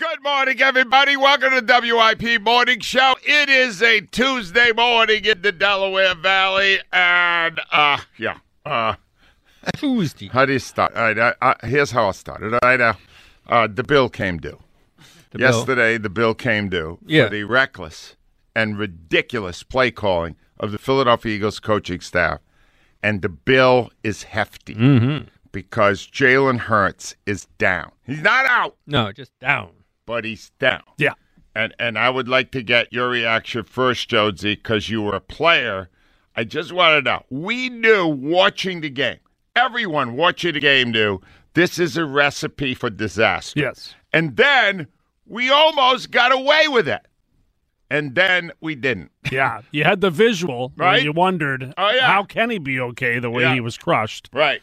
Good morning, everybody. Welcome to the WIP Morning Show. It is a Tuesday morning in the Delaware Valley, and uh, yeah, uh, Tuesday. how do you start? All right, uh, uh, here's how I started. All right, uh, uh, the bill came due The bill. yesterday. The bill came due Yeah. for the reckless and ridiculous play calling of the Philadelphia Eagles coaching staff, and the bill is hefty Mm-hmm. because Jalen Hurts is down. He's not out, No, just down. But he's down. Yeah. And and I would like to get your reaction first, Jonesy, because you were a player. I just wanted to know. We knew watching the game, everyone watching the game knew this is a recipe for disaster. Yes. And then we almost got away with it. And then we didn't. Yeah. You had the visual. Right? You wondered, Oh, yeah. how can he be okay the way Yeah. he was crushed? Right.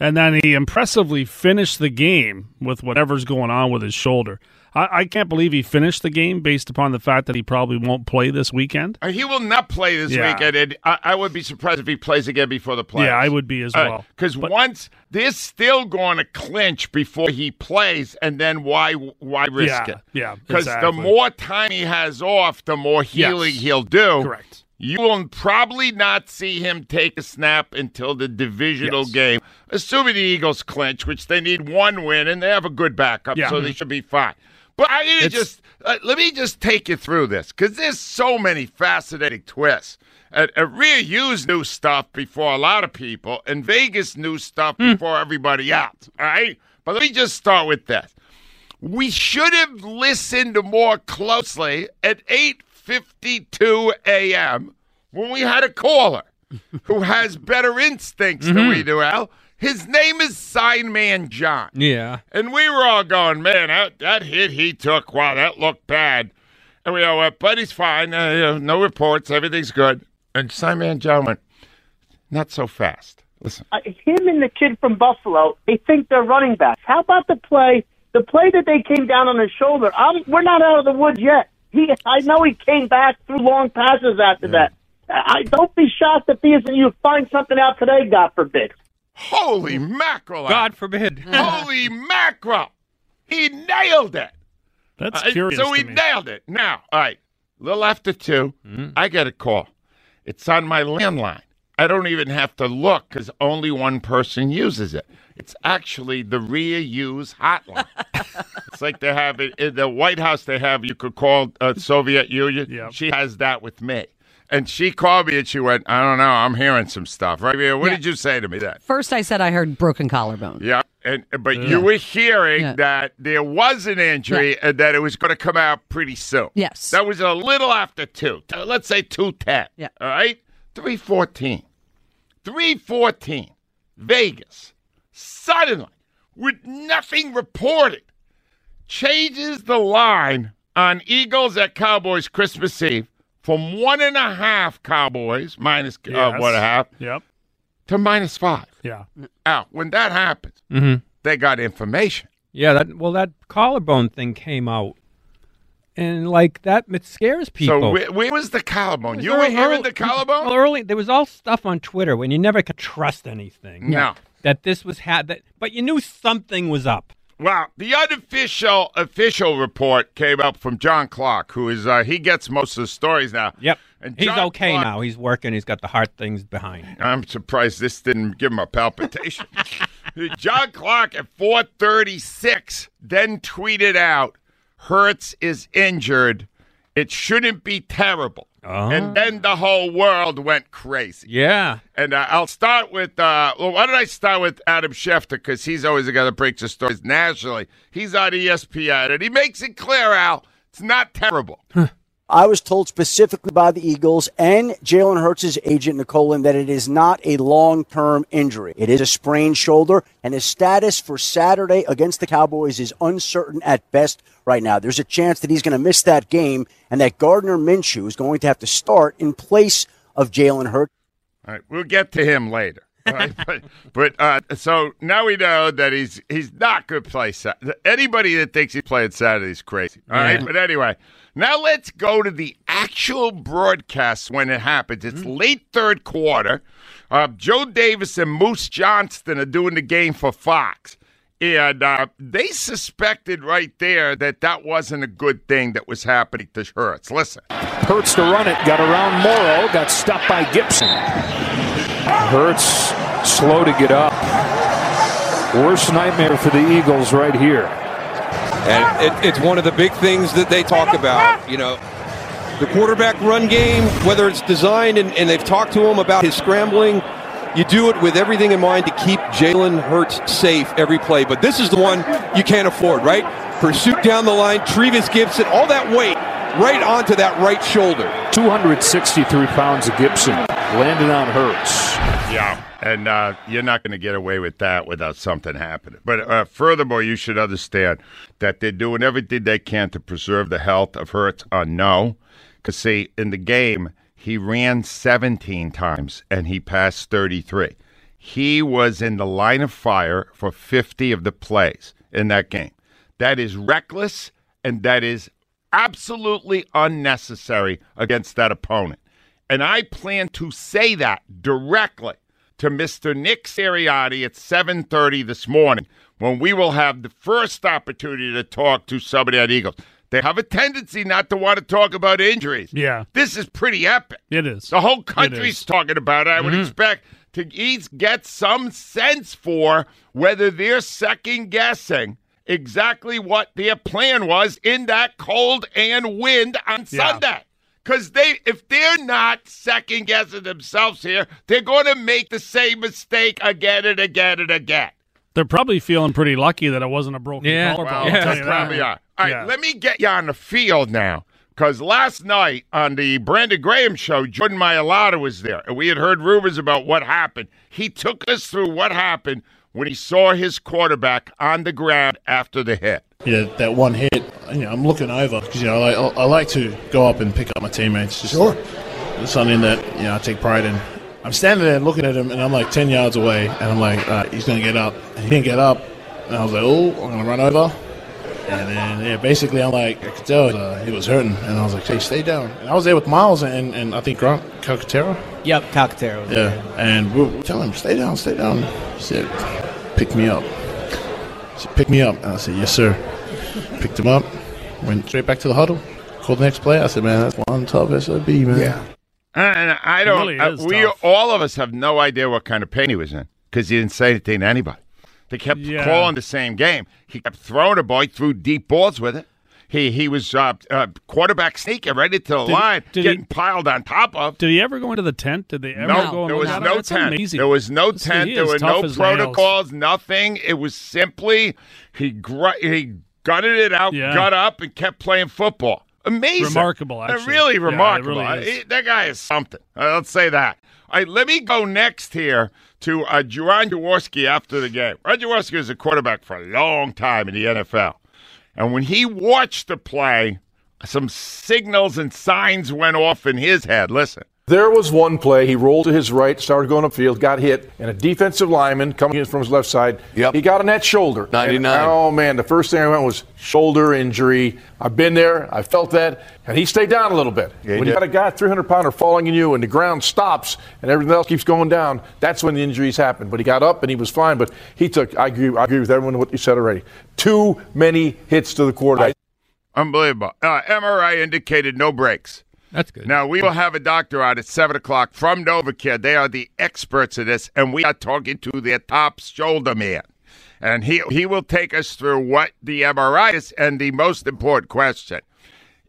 And then he impressively finished the game with whatever's going on with his shoulder. I, I can't believe he finished the game based upon the fact that he probably won't play this weekend. Uh, He will not play this Yeah. weekend. And I, I would be surprised if he plays again before the playoffs. Yeah, I would be as well. Because But- once they're still going to clinch before he plays, and then why why risk Yeah, it? yeah, Because exactly. the more time he has off, the more healing Yes. he'll do. Correct. You will probably not see him take a snap until the divisional Yes. game, assuming the Eagles clinch, which they need one win, and they have a good backup, Yeah. so they should be fine. But I need to just uh, let me just take you through this because there's so many fascinating twists. And uh, Rhea Hughes knew stuff before a lot of people, and Vegas knew stuff before everybody else. All right, but let me just start with this. We should have listened more closely at 8:52 a.m. when we had a caller who has better instincts than we do. Al, his name is Sign Man John. Yeah. And we were all going, man, that, that hit he took, wow, that looked bad. And we all went, but he's fine. Uh, you know, no reports. Everything's good. And Simon John went, not so fast. Listen. uh, him and the kid from Buffalo, they think they're running backs. How about the play? The play that they came down on his shoulder. I'm, we're not out of the woods yet. He, I know he came back through long passes after that. I don't be shocked if he isn't. You find something out today, God forbid. Holy mackerel. God forbid. Holy mackerel. He nailed it. That's Uh, curious. so to he me. nailed it. Now, all right, a little after 2 I get a call. It's on my landline. I don't even have to look because only one person uses it. It's actually the Rhea Hughes hotline. it's like they have it in the White House. They have you could call uh, Soviet Union. Yep. She has that with me. And she called me and she went, I don't know. I'm hearing some stuff. Right, Rhea? What Yeah. did you say to me that? First, I said I heard broken collarbone. Yeah, and but you were hearing Yeah. that there was an injury and that it was going to come out pretty soon. Yes. that was a little after two. Let's say two ten. Yeah. All right, three fourteen. Three fourteen. Vegas suddenly, with nothing reported, changes the line on Eagles at Cowboys Christmas Eve from one and a half Cowboys minus uh, Yes. one and a half Yep. to minus five. Yeah. Now, when that happens, Mm-hmm. they got information. Yeah. That well, that collarbone thing came out, and like that, it scares people. So where, where was the collarbone? It You was were early- hearing early- the collarbone? Well, early there was all stuff on Twitter when you never could trust anything. No. That this was had that, but you knew something was up. Well, the unofficial official report came up from John Clark, who is uh, he gets most of the stories now. Yep. And He's John okay Clark- now. He's working. He's got the heart things behind. I'm surprised this didn't give him a palpitation. John Clark at 436 then tweeted out, Hurts is injured. It shouldn't be terrible. And then the whole world went crazy. Yeah. And uh, I'll start with, uh, well, why don't I start with Adam Schefter? Because he's always the guy that breaks the stories nationally. He's on ESPN, and he makes it clear, Al, it's not terrible. I was told specifically by the Eagles and Jalen Hurts' agent, Nicole Lynn, that it is not a long term injury. It is a sprained shoulder, and his status for Saturday against the Cowboys is uncertain at best right now. There's a chance that he's going to miss that game and that Gardner Minshew is going to have to start in place of Jalen Hurts. All right, we'll get to him later. Right, but but uh, so now we know that he's he's not going to play. Sa- Anybody that thinks he's playing Saturday is crazy. All right, Yeah. but anyway, now let's go to the actual broadcast when it happens. It's late third quarter. Uh, Joe Davis and Moose Johnston are doing the game for Fox. And uh, they suspected right there that that wasn't a good thing that was happening to Hurts. Listen. Hurts to run it, got around Morrow, got stopped by Gipson. Hurts slow to get up. Worst nightmare for the Eagles right here. And it, it's one of the big things that they talk about. You know, the quarterback run game, whether it's designed and, and they've talked to him about his scrambling, you do it with everything in mind to keep Jalen Hurts safe every play. But this is the one you can't afford, right? Pursuit down the line, Trevis Gipson, all that weight right onto that right shoulder. 263 pounds of Gipson landed on Hurts. Yeah, and uh, you're not going to get away with that without something happening. But uh, furthermore, you should understand that they're doing everything they can to preserve the health of Hurts. Uh, no, because see, in the game, he ran 17 times and he passed 33. He was in the line of fire for 50 of the plays in that game. That is reckless and that is absolutely unnecessary against that opponent. And I plan to say that directly to Mr. Nick Sirianni at 7:30 this morning when we will have the first opportunity to talk to somebody at Eagles. They have a tendency not to want to talk about injuries. Yeah. This is pretty epic. It is. The whole country's talking about it. I would mm-hmm. expect to each get some sense for whether they're second guessing exactly what their plan was in that cold and wind on Yeah. Sunday. Because they, if they're not second guessing themselves here, they're going to make the same mistake again and again and again. They're probably feeling pretty lucky that it wasn't a broken Yeah. collarbone. Well, Yeah. they probably that. are. All right, Yeah. let me get you on the field now. Because last night on the Brandon Graham show, Jordan Mailata was there, and we had heard rumors about what happened. He took us through what happened when he saw his quarterback on the ground after the hit. yeah, that one hit, you know, I'm looking over because you know I, I like to go up and pick up my teammates. Just sure, it's something that you know I take pride in. I'm standing there looking at him, and I'm like ten yards away, and I'm like, all right, he's gonna get up. And he didn't get up, and I was like, oh, I'm gonna run over. And then yeah, basically I'm like, I could tell uh, he was hurting, and I was like, hey, stay down. And I was there with Miles and, and I think Grant Calcaterra. Yep, Calcaterra. Yeah, there. and we were telling him, stay down, stay down. He said, pick me up. He said, pick me up. And I said, yes, sir. Picked him up, went straight back to the huddle, called the next play. I said, man, that's one tough SOB, man. Yeah. And I don't. really uh, we tough. all of us have no idea what kind of pain he was in because he didn't say anything to anybody. They kept Yeah. calling the same game. He kept throwing a ball. He threw deep balls with it. He he was uh, uh, quarterback sneaking right into the Did- line, did he- getting piled on top of. Did he ever go into the tent? Did they ever No, go there was it? no tent. Amazing. There was no See, tent. There were no as nails. protocols. Nothing. It was simply he gr- he gutted it out, Yeah. got up, and kept playing football. Amazing, Remarkable, Uh, actually. really Yeah, remarkable. really is. Uh, that guy is something. Uh, let's say that. All right, let me go next here to uh, Juwan Jaworski after the game. Ron Jaworski was a quarterback for a long time in the NFL. And when he watched the play, some signals and signs went off in his head. Listen. There was one play. He rolled to his right, started going upfield, got hit, and a defensive lineman coming in from his left side. Yep. He got on that shoulder. 99. And, oh man, the first thing I went was shoulder injury. I've been there. I felt that, and he stayed down a little bit. Yeah, when you got a guy 300 pounder falling in you, and the ground stops, and everything else keeps going down, that's when the injuries happen. But he got up and he was fine. But he took. I agree. I agree with everyone what you said already. Too many hits to the quarterback. Unbelievable. Uh, MRI indicated no breaks. That's good. Now, we will have a doctor out at 7 o'clock from NovaCare. They are the experts in this, and we are talking to their top shoulder man. And he, he will take us through what the MRI is and the most important question.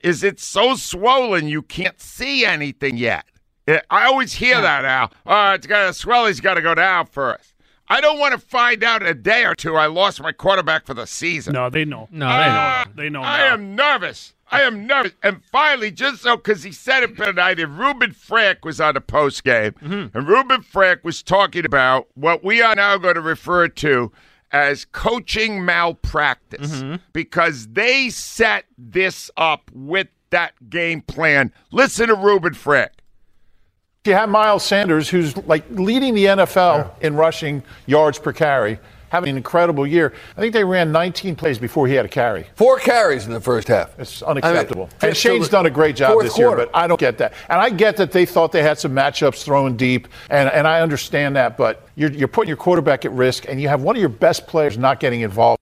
Is it so swollen you can't see anything yet? I always hear that, Al. Oh, it's got to swell. He's got to go down first. I don't want to find out in a day or two I lost my quarterback for the season. No, they know. No, Ah, They know. I now. am nervous. I am nervous. And finally, just so, because he said it tonight, and Reuben Frank was on the post game, mm-hmm. and Reuben Frank was talking about what we are now going to refer to as coaching malpractice mm-hmm. because they set this up with that game plan. Listen to Reuben Frank. You have Miles Sanders, who's like leading the NFL in rushing yards per carry, having an incredible year. I think they ran 19 plays before he had a carry. Four carries in the first half. It's unacceptable. I mean, and Shane's done a great job fourth this year, but I don't get that. And I get that they thought they had some matchups thrown deep, and, and I understand that, but you're, you're putting your quarterback at risk, and you have one of your best players not getting involved.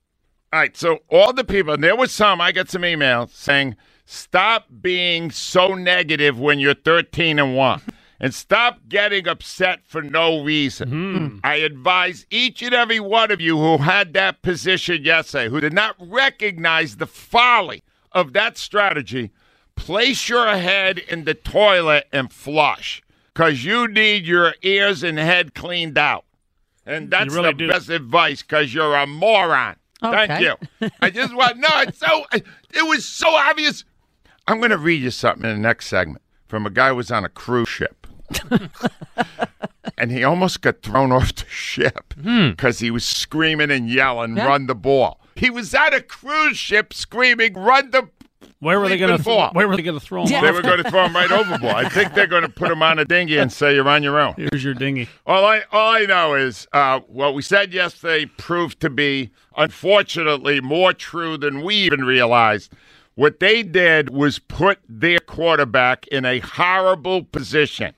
All right, so all the people, and there was some, I got some emails saying, stop being so negative when you're 13 and 1 and stop getting upset for no reason. Hmm. I advise each and every one of you who had that position yesterday, who did not recognize the folly of that strategy, place your head in the toilet and flush because you need your ears and head cleaned out. And that's really the do. best advice because you're a moron. Thank you. I just want no. It's so. It was so obvious. I'm going to read you something in the next segment from a guy who was on a cruise ship, and he almost got thrown off the ship because he was screaming and yelling, Yeah. "Run the ball!" He was at a cruise ship screaming, "Run the!" Where were they going to? Sleeping ball. Where were they going to throw him? Yeah. off? They were going to throw him right overboard. I think they're going to put him on a dinghy and say you're on your own. Here's your dinghy. All I all I know is uh, what we said yesterday proved to be, unfortunately, more true than we even realized. What they did was put their quarterback in a horrible position.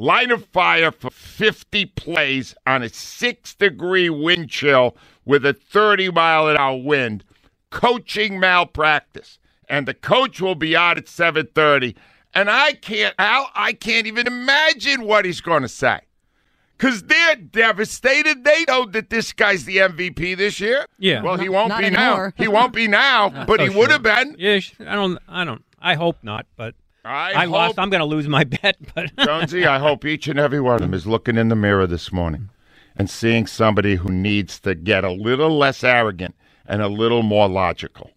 Line of fire for 50 plays on a six degree wind chill with a 30 mile an hour wind. Coaching malpractice. And the coach will be out at 7:30. And I can't Al, I can't even imagine what he's going to say. Because they're devastated. They know that this guy's the MVP this year. Yeah. Well, he won't be anymore. now. He won't be now, but he so would sure. have been. Yeah, I don't. I don't. I hope not. But I, I, lost. I'm going to lose my bet. But Jonesy, I hope each and every one of them is looking in the mirror this morning and seeing somebody who needs to get a little less arrogant and a little more logical.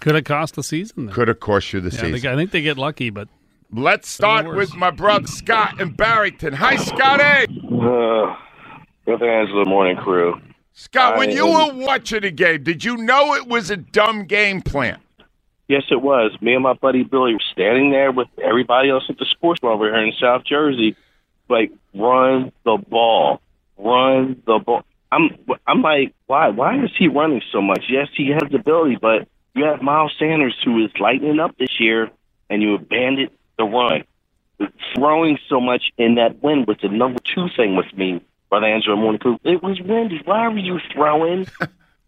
Could have cost the season. Then. Could have cost you the Yeah, I think, season. I think they get lucky, but Let's start with my brother Scott in Barrington. Hi, Scotty. Uh, good Angelo morning crew. Scott, when I you am- were watching the game, did you know it was a dumb game plan? Yes, it was. Me and my buddy Billy were standing there with everybody else at the sports bar over here in South Jersey, like run the ball, run the ball. I'm I'm like, why why is he running so much? Yes, he has the ability, but you have Miles Sanders who is lightening up this year, and you abandoned the run. Throwing so much in that wind was the number two thing with me, Brother Angelo Crew. It was windy. Why were you throwing?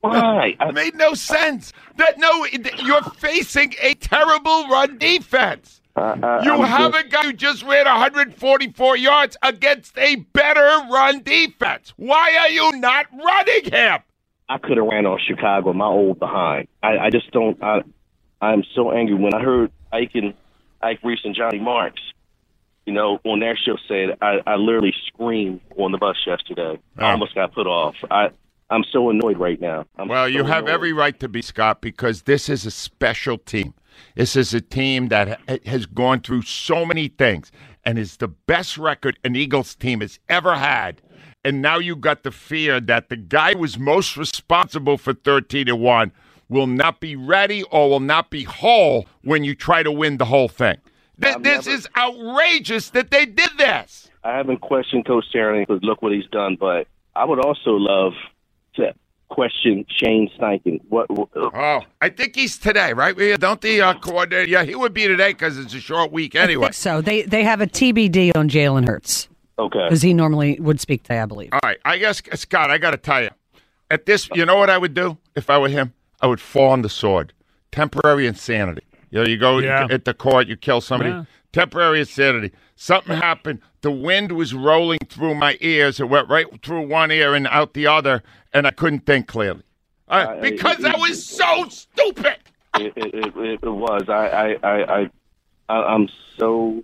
Why? It made no sense. That no, you're facing a terrible run defense. I, I, You I'm have just- a guy who just ran 144 yards against a better run defense. Why are you not running him? I could have ran on Chicago, my old behind. I, I just don't. I, I'm so angry when I heard Ike and Ike Reese and Johnny Marks, you know, on their show said I, I literally screamed on the bus yesterday. Oh. I Oh. almost got put off. I, I'm so annoyed right now. I'm Well, so you have annoyed. every right to be, Scott, because this is a special team. This is a team that has gone through so many things and is the best record an Eagles team has ever had. And now you got the fear that the guy who was most responsible for 13 to 1 will not be ready or will not be whole when you try to win the whole thing. Th- this never- is outrageous that they did this. I haven't questioned Coach Sterling because look what he's done, but I would also love to question Shane Steichen. What? what Oh, I think he's today, right? Yeah, Don't the uh, coordinator? Yeah, he would be today because it's a short week I anyway. think so. They they have a TBD on Jalen Hurts okay. because he normally would speak today, I believe. All right, I guess Scott, I got to tell you, at this, you know what I would do if I were him? I would fall on the sword, temporary insanity. You know, you go Yeah. at the court, you kill somebody. Yeah. Temporary insanity. Something happened. The wind was rolling through my ears. It went right through one ear and out the other, and I couldn't think clearly. Uh, because I was so stupid. It, it, it, it, was. I, I, I, I I'm so.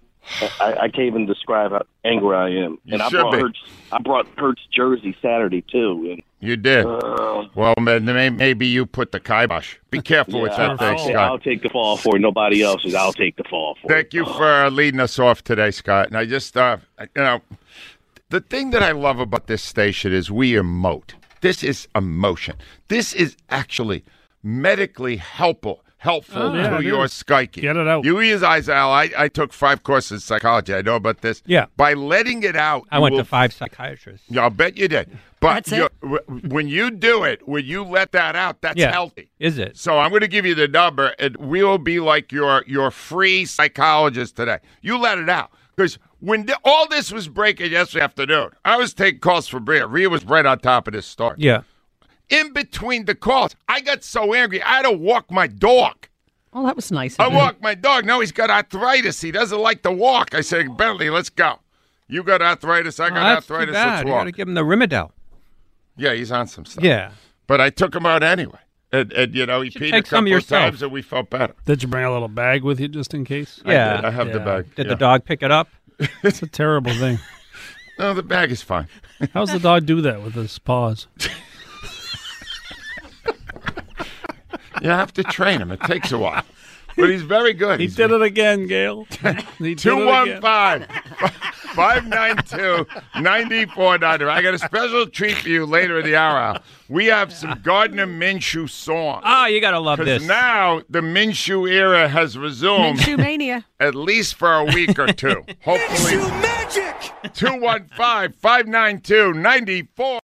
I, I can't even describe how angry I am. You and I brought be. Hurts. I brought Hurts jersey Saturday too. And You did. Uh, well, may- maybe you put the kibosh. Be careful with that I'll, thing, I'll, I'll take the fall for it. Nobody else's. I'll take the fall for it. Thank it. you for uh, leading us off today, Scott. And I just, uh, you know, the thing that I love about this station is we emote. This is emotion. This is actually medically helpful. Helpful Oh, yeah, to your psyche. Get it out. You use Isal. I, I took five courses in psychology. I know about this. Yeah. By letting it out, I went will to five psychiatrists. Yeah, I'll bet you did. But That's it? when you do it, when you let that out, that's Yeah. healthy. Is it? So I'm going to give you the number, and we will be like your your free psychologist today. You let it out because when th- all this was breaking yesterday afternoon, I was taking calls for Bria. Rhea was right on top of this story. Yeah. In between the calls, I got so angry I had to walk my dog. Oh, that was nice. I of you. walk my dog. Now he's got arthritis. He doesn't like to walk. I said, oh. Bentley, let's go. You got arthritis. I Oh, got that's too arthritis. bad. Let's walk. You walk. got to give him the Rimadyl. Yeah, he's on some stuff. Yeah. But I took him out anyway. And, and you know, he should peed a take some couple of yourself. times and we felt better. Did you bring a little bag with you just in case? I Yeah. did. I have the bag. Did Yeah. the dog pick it up? It's a terrible thing. No, the bag is fine. How's the dog do that with his paws? You have to train him. It takes a while. But he's very good. He He's did it again, Gail. He did it Two one again. five five nine two ninety four ninety. I got a special treat for you later in the hour. We have some Gardner Minshew songs. Ah, you got to love Because this. now the Minshew era has resumed. Minshew mania. At least for a week or two. Hopefully. Minshew magic! 215 592 94.